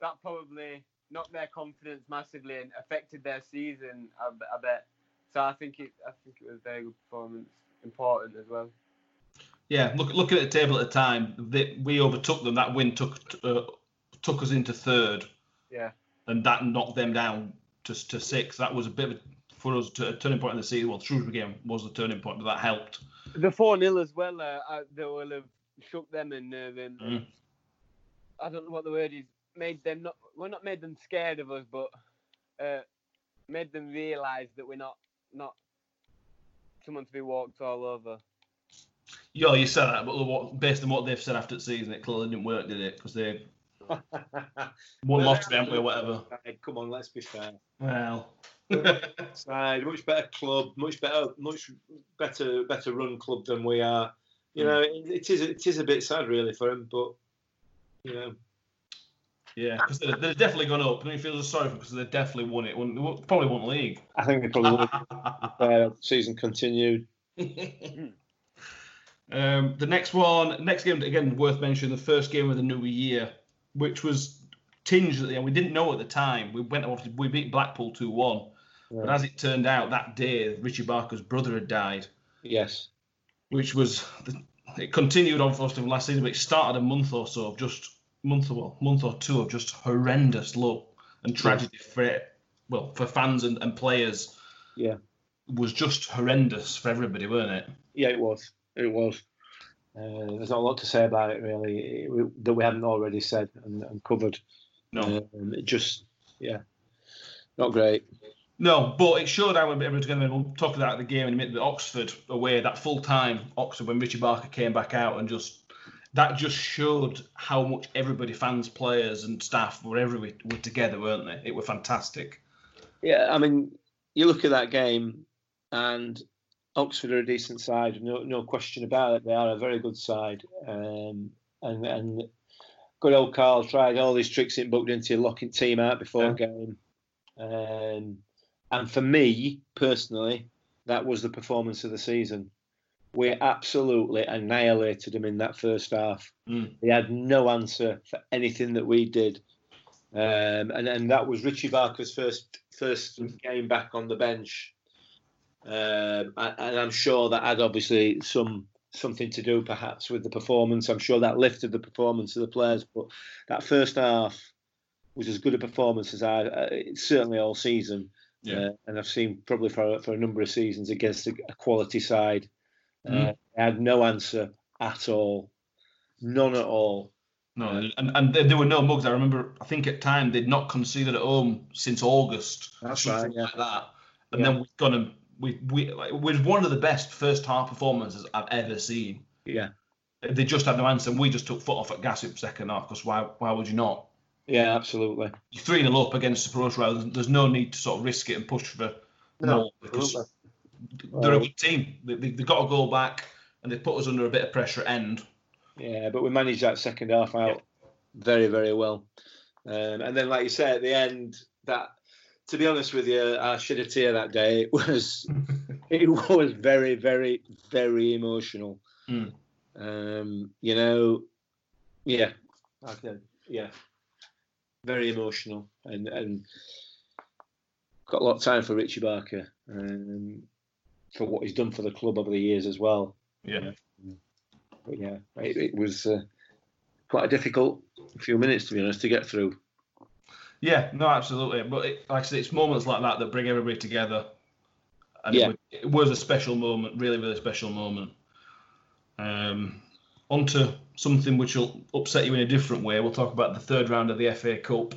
that probably knocked their confidence massively and affected their season. I, I bet. So I think it. I think it was a very good performance. Important as well. Yeah, look looking at the table at the time, they, we overtook them. That win took uh, took us into third, Yeah. and that knocked them down to to six. That was a bit of a, for us to, a turning point in the season. Well, the Shrewsbury game was the turning point, but that helped. The four 0 as well. Uh, they will have shook them and uh, then Mm. I don't know what the word is. Made them not. Well, not made them scared of us, but uh, made them realise that we're not not someone to be walked all over. Yeah, you said that, but what, based on what they've said after the season, it clearly didn't work, did it? Because they won, Well, lost to them, or whatever. Come on, let's be fair. Well, Side, much better club, much better, much better, better run club than we are. You know, it, it is it is a bit sad really for him, but you know, yeah, because they're, they're definitely gone up. And you feel sorry for because they definitely won it. Won, probably won the league. I think they probably would if the season continued. um, the next one, next game again worth mentioning, the first game of the new year, which was tinged at the end. We didn't know at the time. We went off. We beat Blackpool two one, but as it turned out, that day Richie Barker's brother had died, Yes, which was it continued on for us from last season, but it started a month or so of just month or well, month or two of just horrendous luck and tragedy for it. Well, for fans and, and players, Yeah. was just horrendous for everybody, weren't it? yeah, it was, it was. Uh, there's not a lot to say about it really that we haven't already said and, and covered. No. Um, it just, yeah, not great. No, but it showed how everyone's going to we'll talk about the game in a minute. But Oxford away, that full time Oxford when Richie Barker came back out and just that just showed how much everybody, fans, players, and staff were everywhere were together, weren't they? It were fantastic. Yeah, I mean, you look at that game, and Oxford are a decent side, no, no question about it. They are a very good side, um, and and good old Karl tried all these tricks in booked into locking team out before Yeah. game, um, and for me personally, that was the performance of the season. We absolutely annihilated them in that first half. Mm. They had no answer for anything that we did, um, and and that was Richie Barker's first first game back on the bench, um, and, I'm sure that had obviously some something to do perhaps with the performance. I'm sure that lifted the performance of the players, but that first half was as good a performance as I uh, certainly all season. Yeah. Uh, and I've seen probably for for a number of seasons against a, a quality side. Uh, Mm. they had no answer at all, none at all. No, and, and there, there were no mugs. I remember, I think at time they'd not conceded at home since August. That's right, yeah. Like that. And Yeah. then we've gone and we, we, it was one of the best first half performances I've ever seen. Yeah, They just had no answer, and we just took foot off at gas in second half because why, why would you not? yeah, absolutely. You're 3 0 up against Rail. There's, there's no need to sort of risk it and push for No, more because absolutely. They're a good team. They, they, they got to go back and they put us under a bit of pressure at end. Yeah, but we managed that second half out very, very well. Um, and then, like you say, at the end, that to be honest with you, I shed a tear that day. It was, it was very, very, very emotional. Mm. Um, you know, yeah, okay, yeah, very emotional, and and got a lot of time for Richie Barker, um, for what he's done for the club over the years as well. Yeah. But yeah, it, it was uh, quite a difficult few minutes to be honest to get through. Yeah, no, absolutely. But it, like I said, it's moments like that that bring everybody together. And Yeah. it, was, it was a special moment, really, really special moment. Um, on to something which will upset you in a different way. We'll talk about the third round of the FA Cup.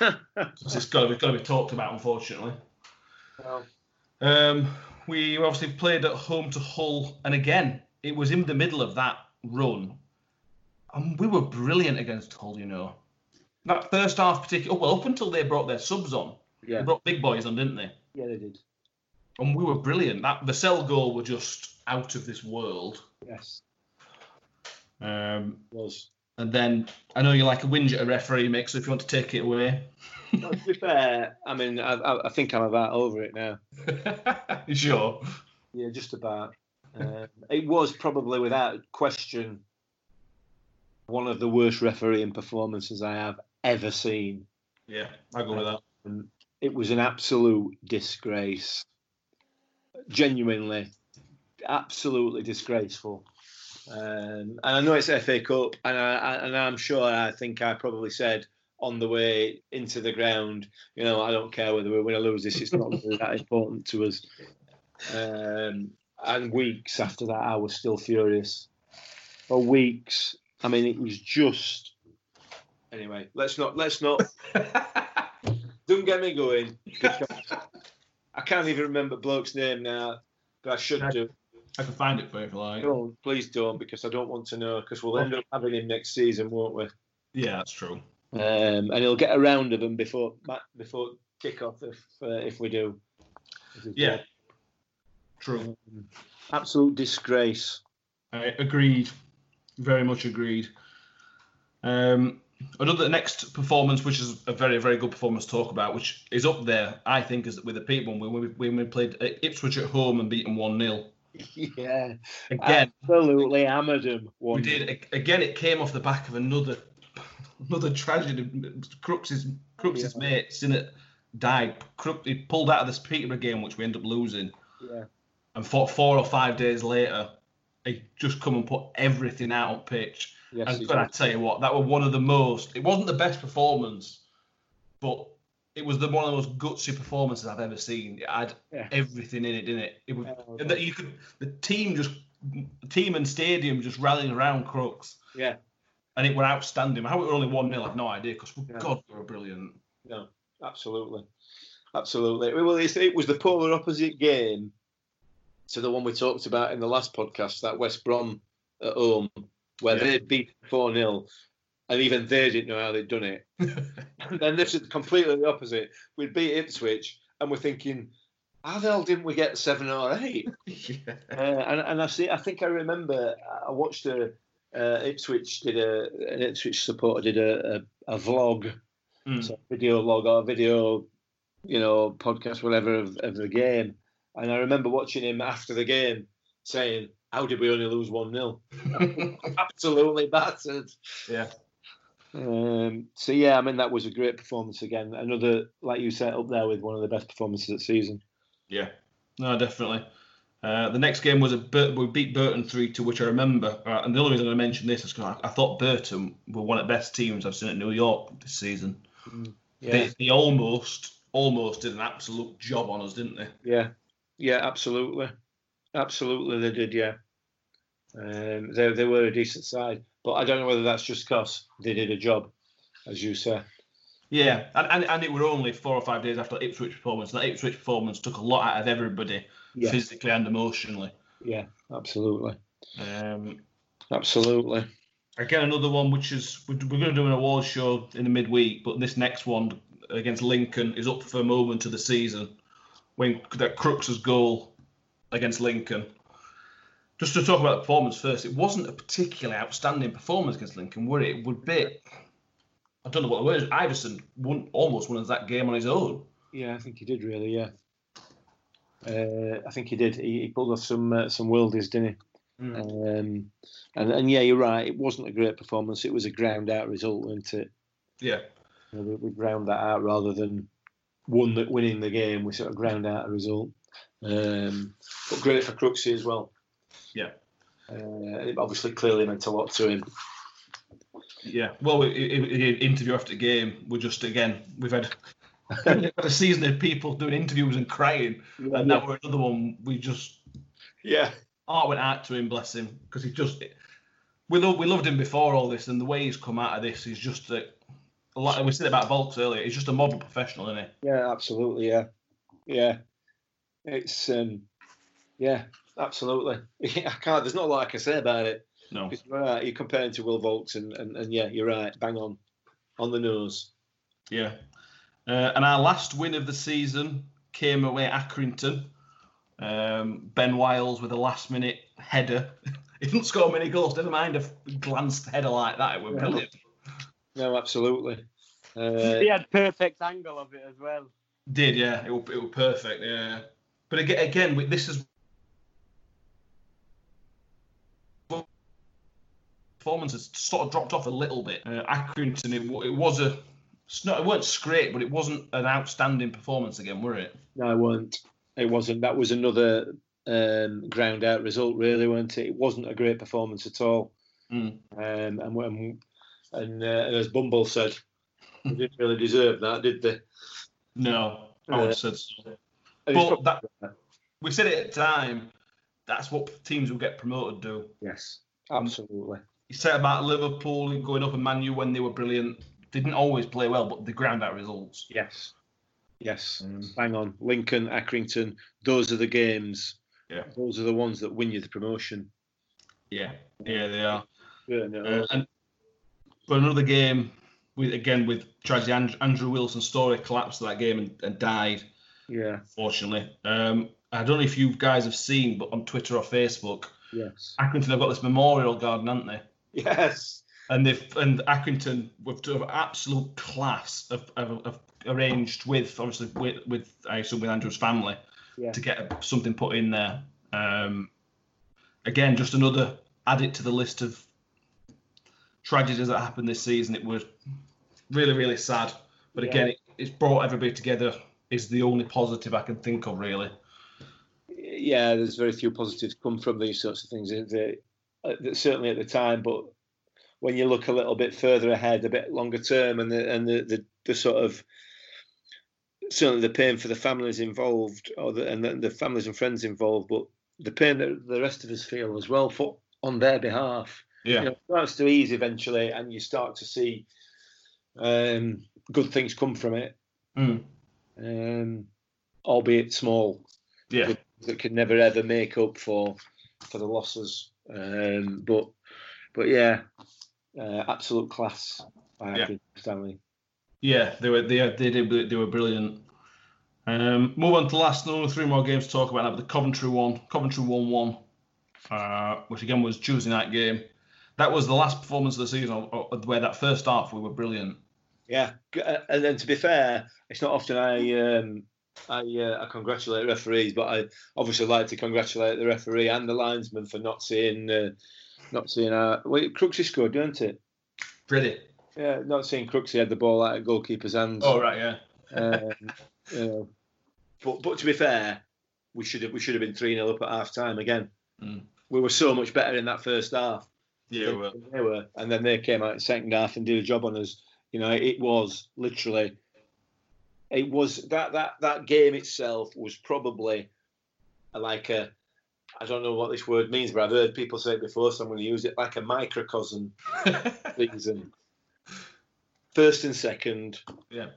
it's got to be, got to be talked about, unfortunately. Um, we obviously played at home to Hull, and again, it was in the middle of that run, and we were brilliant against Hull. You know, that first half, particularly, well, up until they brought their subs on, yeah, they brought big boys on, didn't they? yeah, they did. And we were brilliant. That the cell goal were just out of this world. Yes, Um, was. And then I know you like a whinge at a referee, Mick. So if you want to take it away, Well, to be fair, I mean, I, I, think I'm about over it now. sure? Yeah, just about. Um, it was probably, without question, one of the worst refereeing performances I have ever seen. Yeah, I go with that. And it was an absolute disgrace. Genuinely, absolutely disgraceful. Um, and I know it's FA Cup, and I, and I'm sure I think I probably said on the way into the ground, you know, I don't care whether we win or lose this; it's not really that important to us. Um, and weeks after that, I was still furious. For weeks, I mean, it was just. Anyway, let's not let's not don't get me going. I can't even remember bloke's name now, but I should do. I can find it for you if you like. Don't, please don't, because I don't want to know. Because we'll end up having him next season, won't we? Yeah, that's true. Um, and he'll get a round of them before before kick off if uh, if we do. Yeah, true. Um, absolute disgrace. I agreed. Very much agreed. Um, another next performance, which is a very, very good performance to talk about, which is up there, I think, is with the Pete one when we, when we played Ipswich at home and beat them 1 0. Yeah, Again, absolutely hammered him. we did. Again, it came off the back of another another tragedy. Crooks's, Crooks's Yeah. mate, Sinnott, died. Crook, he pulled out of this Peterborough game, which we ended up losing. Yeah, And four, four or five days later, he just come and put everything out on pitch. yes, And he but I tell you what, that was one of the most. It wasn't the best performance, but it was the one of the most gutsy performances I've ever seen. It had Yeah. everything in it, didn't it? It was that you could the team just team and stadium just rallying around Crooks, yeah, and it were outstanding. How it were only one 0 I've no idea because Yeah. God, they were brilliant. Yeah, absolutely, absolutely. Well, it's, it was the polar opposite game to the one we talked about in the last podcast, that West Brom at home, where Yeah. they beat four 0 and even they didn't know how they'd done it. And then this is completely the opposite. We'd beat Ipswich, and we're thinking, how the hell didn't we get seven or eight? yeah. Uh, and and I see. I think I remember. I watched a uh, Ipswich did a an Ipswich supporter did a, a, a vlog, Mm. so video log or video, you know, podcast whatever of, of the game. And I remember watching him after the game saying, how did we only lose 1 0? Absolutely battered. Yeah. Um, so, yeah, I mean, that was a great performance again. Another, like you said, up there with one of the best performances of the season. Yeah, no, definitely. Uh, the next game was a Bur- we beat Burton three to which I remember, uh, and the only reason I mention this is because I, I thought Burton were one of the best teams I've seen at New York this season. Yeah, They, they almost almost did an absolute job on us, didn't they? yeah, yeah, absolutely. Absolutely, they did, yeah. Um, they, they were a decent side, but I don't know whether that's just because they did a job, as you say. Yeah, and, and and it were only four or five days after Ipswich performance. That Ipswich performance took a lot out of everybody, Yeah, physically and emotionally. yeah, absolutely. Um, Absolutely. again, another one which is we're, going to do an awards show in the midweek, but this next one against Lincoln is up for a moment of the season when that Crooks' goal against Lincoln. Just to talk about the performance first, it wasn't a particularly outstanding performance against Lincoln, were it? It would be. I don't know what the word is. Iversen won almost won that game on his own. Yeah, I think he did really. Yeah, uh, I think he did. He, he pulled off some uh, some worldies, didn't he? Um, and and yeah, you're right. It wasn't a great performance. It was a ground out result, wasn't it? Yeah, You know, we, we ground that out rather than one that winning the game. We sort of ground out a result. Um, but great for Crooksy as well. Yeah. Uh, it obviously clearly meant a lot to him. yeah. Well, i- interview after game, we're just again we've had. a season of people doing interviews and crying, and that were another one we just yeah. Art went out to him, bless him, because he just we love we loved him before all this, and the way he's come out of this is just a, a lot. We said about Vaulks earlier. He's just a model professional, isn't he? Yeah, absolutely. Yeah, yeah. It's um, yeah, absolutely. Yeah, I can't. There's not a lot I can say about it. No. You're right, you're comparing to Will Vaulks, and, and, and yeah, you're right, bang on, on the nose. Yeah. Uh, and our last win of the season came away at Accrington. Um, ben Wiles with a last minute header. he didn't score many goals. Never mind a glanced header like that. It was Yeah. brilliant. No, absolutely. Uh, he had perfect angle of it as well. Did yeah. It was, it was perfect. Yeah. But again, again, this is performance has sort of dropped off a little bit. Uh, Accrington, it, it was a, it's not, it weren't great, but it wasn't an outstanding performance again, were it? No, it wasn't. It wasn't. That was another um, ground out result, really, wasn't it? It wasn't a great performance at all. Mm. Um, and when, and, uh, as Bumble said, they didn't really deserve that, did they? No, I would Uh, have said so. And it's But that, we said it at the time. That's what teams who get promoted do. yes, absolutely. You said about Liverpool and going up and Man U when they were brilliant. Didn't always play well, but they ground out results. Yes, yes. Mm. Bang on. Lincoln, Accrington. Those are the games. Yeah. Those are the ones that win you the promotion. Yeah, yeah, they are. Yeah, no, Uh, and but another game with again with tragedy, And- Andrew Wilson story collapsed that game and, and died. yeah. Fortunately, um, I don't know if you guys have seen, but on Twitter or Facebook, Yes. Accrington have got this memorial garden, haven't they? Yes. And they've and Accrington with to absolute class of, of, of arranged with obviously with with I assume with Andrew's family Yeah. to get something put in there. Um, again, just another add it to the list of tragedies that happened this season. It was really really sad, but Yeah. again, it, it's brought everybody together. Is the only positive I can think of really. Yeah, there's very few positives come from these sorts of things. They, they, certainly at the time, but when you look a little bit further ahead, a bit longer term, and the and the the, the sort of certainly the pain for the families involved, or the, and the, the families and friends involved, but the pain that the rest of us feel as well for on their behalf. Yeah, you know, it starts to ease eventually, and you start to see um, good things come from it, Mm. um, albeit small, yeah, that could never ever make up for for the losses. Um, but but yeah, uh, absolute class by Yeah. Stanley. yeah. They were they they did they were brilliant. Um, move on to last no, three more games to talk about. Now, but the Coventry one, Coventry one one, uh, which again was Tuesday night game. That was the last performance of the season uh, where that first half we were brilliant. Yeah, uh, and then to be fair, it's not often I um, I uh, I congratulate referees, but I obviously like to congratulate the referee and the linesman for not seeing uh, not seeing our wait Crooksy scored, don't it? Brilliant. Yeah, not seeing Crooksy had the ball out of goalkeeper's hands. Oh right, yeah. Um, you know. But but to be fair, we should have we should have been three 0 up at half time again. Mm. We were so much better in that first half. Yeah, well, than they were, and then they came out in second half and did a job on us. You know, it was literally, it was that that that game itself was probably like a, I don't know what this word means, but I've heard people say it before, so I'm going to use it like a microcosm season. First and second, Yeah.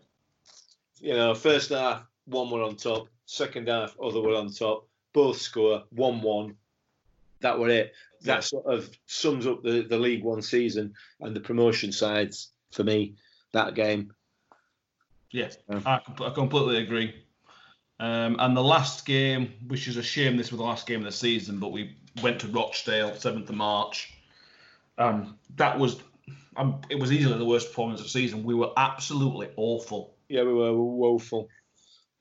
You know, first half one were on top, second half other were on top. Both score one one. That were it. That Yeah. sort of sums up the, the League One season and the promotion sides for me. That game. Yeah, Yeah. I, I completely agree. Um, and the last game, which is a shame, this was the last game of the season, but we went to Rochdale, seventh of March. Um, that was, um, it was easily the worst performance of the season. We were absolutely awful. Yeah, we were woeful.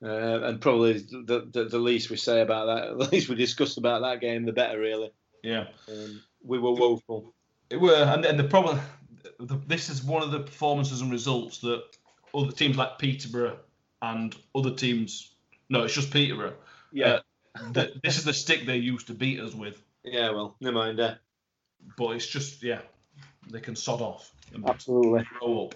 Uh, and probably the, the the least we say about that, the least we discuss about that game, the better, really. Yeah, Um, we were woeful. it were, and, and the problem, the, this is one of the performances and results that other teams like Peterborough and other teams, no, it's just Peterborough. Yeah, that this is the stick they used to beat us with. yeah. Well, never mind. Uh, but it's just yeah, they can sod off and absolutely. grow up.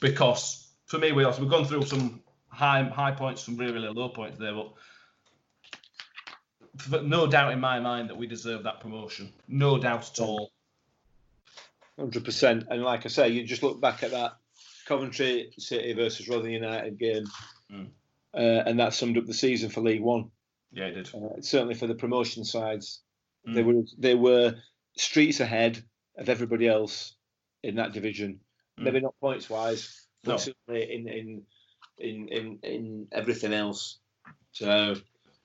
Because for me, we also we've gone through some high high points, some really really low points there, but but no doubt in my mind that we deserve that promotion. No doubt at all. Hundred percent. And like I say, you just look back at that Coventry City versus Rotherham United game, Mm. uh, and that summed up the season for League One. Yeah, it did. Uh, certainly for the promotion sides, they Mm. were they were streets ahead of everybody else in that division. Mm. Maybe not points wise, but No. certainly in in in in in everything else. So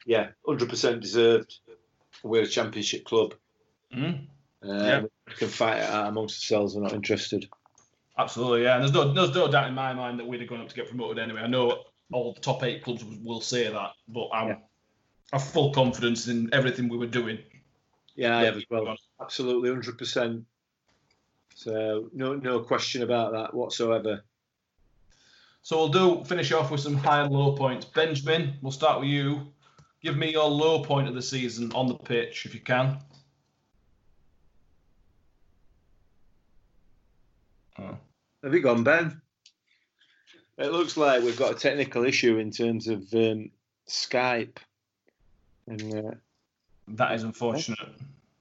yeah, hundred percent deserved. We're a championship club. Mm. Uh, Yeah. We can fight amongst ourselves. We're not interested. Absolutely, yeah. And there's no there's no doubt in my mind that we'd have gone up to get promoted anyway. I know all the top eight clubs will say that, but I'm Yeah. I have full confidence in everything we were doing. Yeah, I Yeah, have as well. well. Absolutely, hundred percent. So no, no question about that whatsoever. So we'll do finish off with some high and low points. Benjamin, we'll start with you. Give me your low point of the season on the pitch, if you can. Have you gone, Ben? It looks like we've got a technical issue in terms of um, Skype. And uh, That is unfortunate.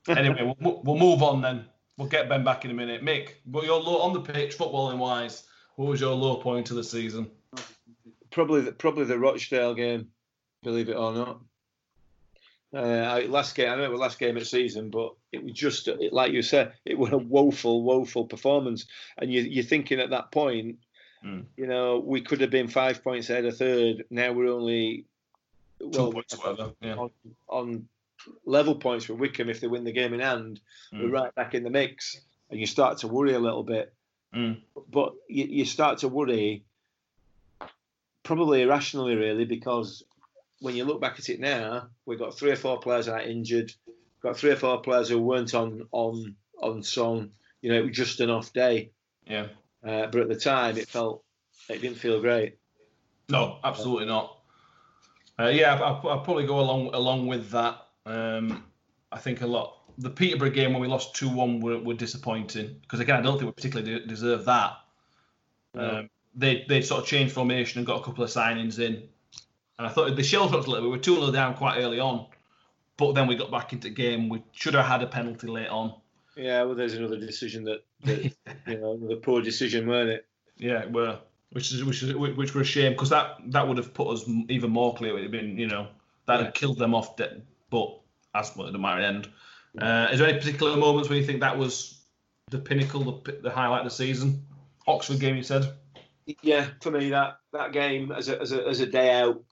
anyway, we'll, we'll move on then. We'll get Ben back in a minute. Mick, what your low on the pitch, footballing wise, what was your low point of the season? probably the, probably the Rochdale game, believe it or not. Uh, last game, I know it was last game of the season, but it was just like you said, it was a woeful, woeful performance. And you, you're thinking at that point, Mm. you know, we could have been five points ahead of third. Now we're only Two well, points, whatever. Yeah. on, on level points with Wycombe if they win the game in hand. We're Mm. right back in the mix, and you start to worry a little bit. Mm. But you, you start to worry, probably irrationally, really, because when you look back at it now, we've got three or four players out injured, got three or four players who weren't on on on song. You know, it was just an off day. Yeah. Uh, but at the time, it felt it didn't feel great. No, absolutely not. Uh, yeah, I, I, I'd probably go along along with that. Um, I think a lot. The Peterborough game when we lost two one were, were disappointing because again I don't think we particularly de- deserve that. No. Um, they they sort of changed formation and got a couple of signings in, and I thought the shell dropped a little. We were two 0 down quite early on, but then we got back into the game. We should have had a penalty late on. Yeah, well, there's another decision that, that you know, another poor decision, weren't it? Yeah, we're which is which is which were a shame because that that would have put us even more clear. It would have been you know that Yeah. had killed them off. De- but as well, it might end. Uh, is there any particular moments where you think that was the pinnacle, the, the highlight of the season? Oxford game, you said. Yeah, for me that that game as a as a, as a day out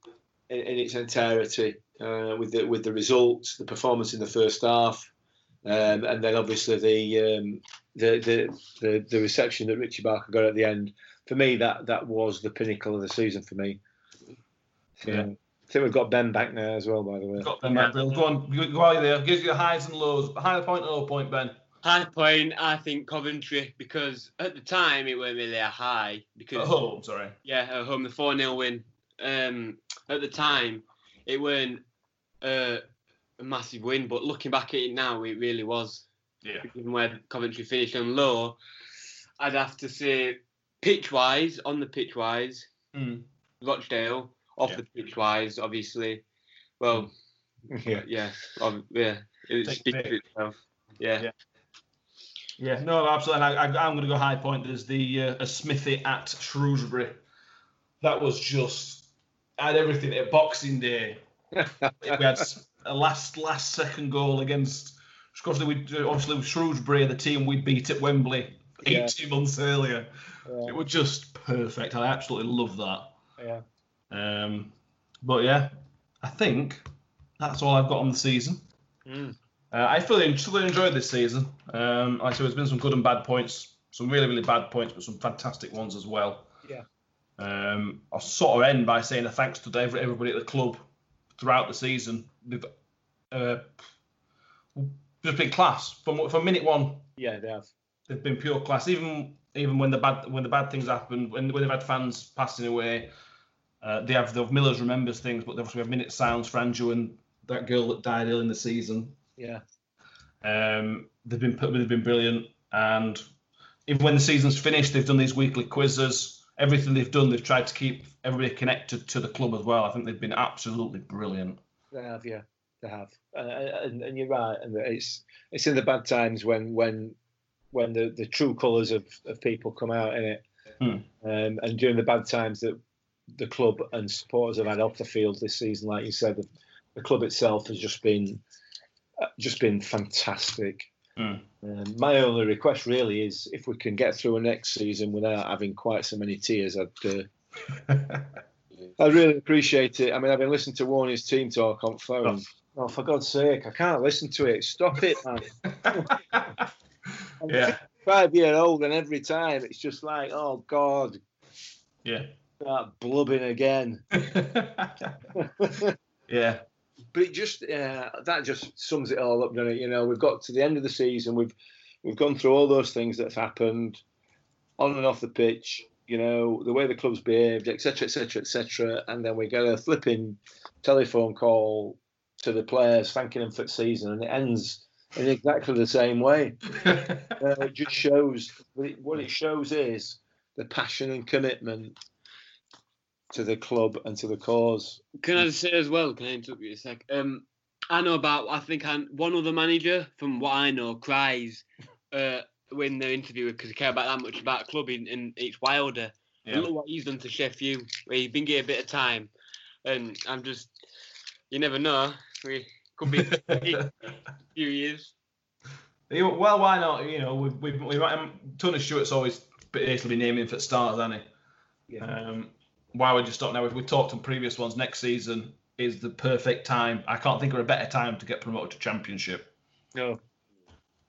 in, in its entirety uh, with the with the results, the performance in the first half, um, and then obviously the, um, the the the the reception that Richie Barker got at the end. For me, that that was the pinnacle of the season for me. So, Yeah. I think we've got Ben back now as well, by the way. Got them back, Bill. Go on, go, go out there. Gives you highs and lows. High point, low point, Ben. High point, I think Coventry, because at the time it weren't really a high. Because At home, sorry. yeah, at home the four 0 win. Um, at the time, it weren't uh, a massive win, but looking back at it now, it really was. Yeah. Given where Coventry finished on low, I'd have to say pitch wise, on the pitch wise, Mm. Rochdale. Off Yeah. the pitch wise, obviously. Well, Yeah. yeah, ob- yeah. It speaks for itself. Yeah. Yeah. Yeah, no, absolutely. I, I, I'm going to go high point. There's the uh, a Smithy at Shrewsbury. That was just had everything at Boxing Day. we had a last last second goal against. Obviously, we obviously with Shrewsbury, the team we beat at Wembley Yeah. 18 months earlier. Yeah. It was just perfect. I absolutely love that. yeah. Um, but yeah, I think that's all I've got on the season. Mm. Uh, I fully, fully enjoyed this season. Um, like I said, there's been some good and bad points, some really, really bad points, but some fantastic ones as well. Yeah. Um, I'll sort of end by saying a thanks to everybody at the club throughout the season. They've uh, just been class from from minute one. Yeah, they have. They've been pure class. Even even when the bad when the bad things happen, when, when they've had fans passing away, uh, they have the Millers remembers things, but they also have minute sounds for Andrew and that girl that died early in the season. Yeah. Um, they've been they've been brilliant, and even when the season's finished, they've done these weekly quizzes. Everything they've done, they've tried to keep everybody connected to the club as well. I think they've been absolutely brilliant. They have, yeah, they have, uh, and, and you're right. And it's it's in the bad times when when when the, the true colours of, of people come out in it, Hmm. um, and during the bad times that the club and supporters have had off the field this season, like you said, the, the club itself has just been uh, just been fantastic. Hmm. Um, my only request really is if we can get through a next season without having quite so many tears, I'd. Uh, I really appreciate it. I mean, I've been listening to Warney's team talk on phone. Oh, for God's sake, I can't listen to it. Stop it, man. Yeah, five year old, and every time it's just like, oh God, yeah, that blubbing again. yeah. But it just uh, that just sums it all up, doesn't it? You know, we've got to the end of the season. We've we've gone through all those things that have happened on and off the pitch. You know, the way the club's behaved, etc., etc., etc. And then we get a flipping telephone call to the players thanking them for the season, and it ends in exactly the same way. Uh, it just shows what it, what it shows is the passion and commitment to the club and to the cause. Can I say as well? Can I interrupt you a sec? Um, I know about. I think I, one other manager, from what I know, cries uh, when they're interviewed because they care about that much about a club, and, and it's Wilder. Yeah. And look what he's done to Sheffield, where he's been given a bit of time, and I'm just, you never know. We could be a few years. Well, why not? You know, we've we've, we've um, Tony Stewart's always basically been naming for stars, hasn't he? Yeah. Um, why would you stop now? If we talked on previous ones, next season is the perfect time. I can't think of a better time to get promoted to Championship. No.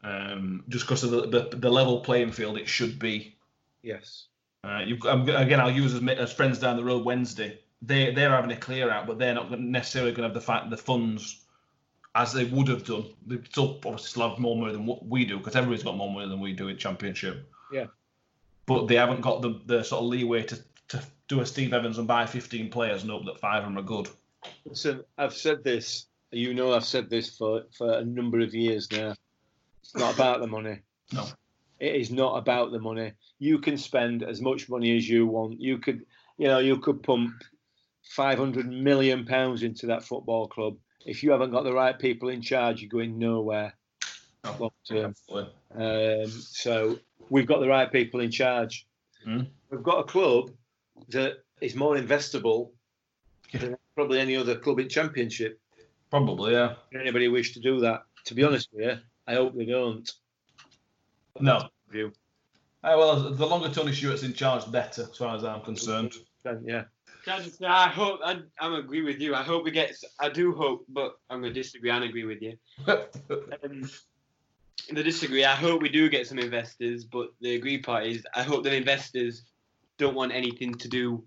Um, just because of the, the the level playing field it should be. Yes. Uh, again, I'll use as, as friends down the road Wednesday. They they're having a clear out, but they're not necessarily going to have the fact the funds as they would have done. They still obviously still have more money than what we do because everybody's got more money than we do in Championship. Yeah. But they haven't got the, the sort of leeway to, to do a Steve Evans and buy 15 players and hope that five of them are good. Listen, I've said this. You know, I've said this for, for a number of years now. It's not about the money. No. It is not about the money. You can spend as much money as you want. You could, you know, you could pump 500 million pounds into that football club. If you haven't got the right people in charge, you're going nowhere No. Um, so we've got the right people in charge. Mm. We've got a club that is more investable than probably any other club in Championship. Probably, yeah. Anybody wish to do that? To be honest with you, I hope they don't. No. View. Uh, well, the longer Tony Stewart's in charge, the better, as far as I'm concerned. Yeah. Can I just say, I hope I, I'm agree with you. I hope we get. I do hope, but I'm gonna disagree and agree with you. Um, the disagree. I hope we do get some investors, but the agree part is I hope the investors don't want anything to do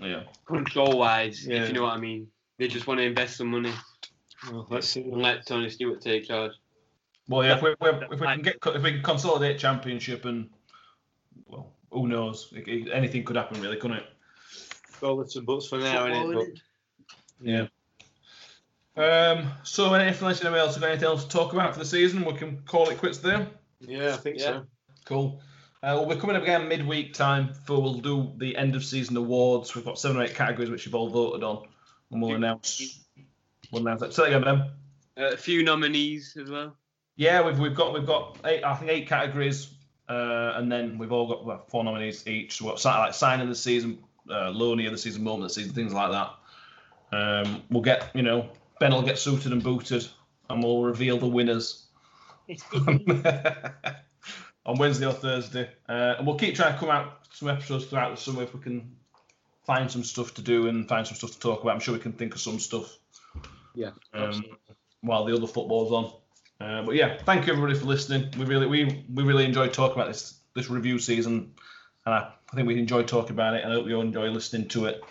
yeah. control wise. Yeah. If you know what I mean. They just want to invest some money Well, let's see. and let Tony Stewart take charge. Well, yeah, if we, if we can get if we can consolidate championship and well, who knows? It- it- anything could happen, really, couldn't it? Bullets and butts for now, Football, innit? But, yeah. Um, so, anything else anybody else got anything else to talk about for the season? We can call it quits there. Yeah, I think Yeah. so. Cool. Uh, well, we're coming up again midweek time for we'll do the end of season awards. We've got seven or eight categories which you've all voted on, and we'll announce. We'll announce that. Say that again, Ben. A few nominees as well. Yeah, we've we've got we've got eight I think eight categories, uh, and then we've all got well, four nominees each. So we've got like sign of the season, uh, loanee of the season, moment of the season, things like that. Um, we'll get you know Ben will get suited and booted, and we'll reveal the winners on Wednesday or Thursday, uh, and we'll keep trying to come out some episodes throughout the summer if we can find some stuff to do and find some stuff to talk about. I'm sure we can think of some stuff. Yeah, Um, while the other football's on. Uh, but yeah, thank you everybody for listening. We really we we really enjoyed talking about this this review season, and I, I think we enjoyed talking about it. And I hope you all enjoy listening to it.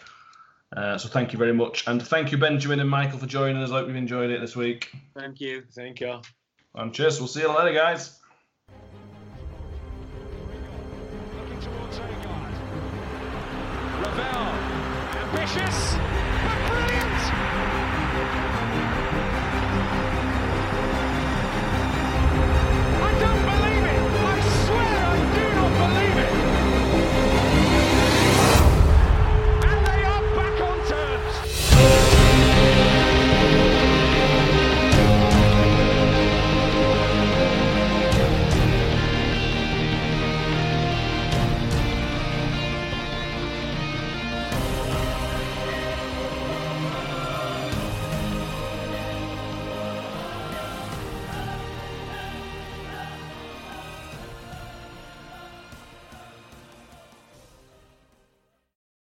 Uh, so thank you very much, and thank you Benjamin and Michael for joining us. I hope you've enjoyed it this week. Thank you. Thank you. And cheers. We'll see you later, guys. Ravel. Ambitious.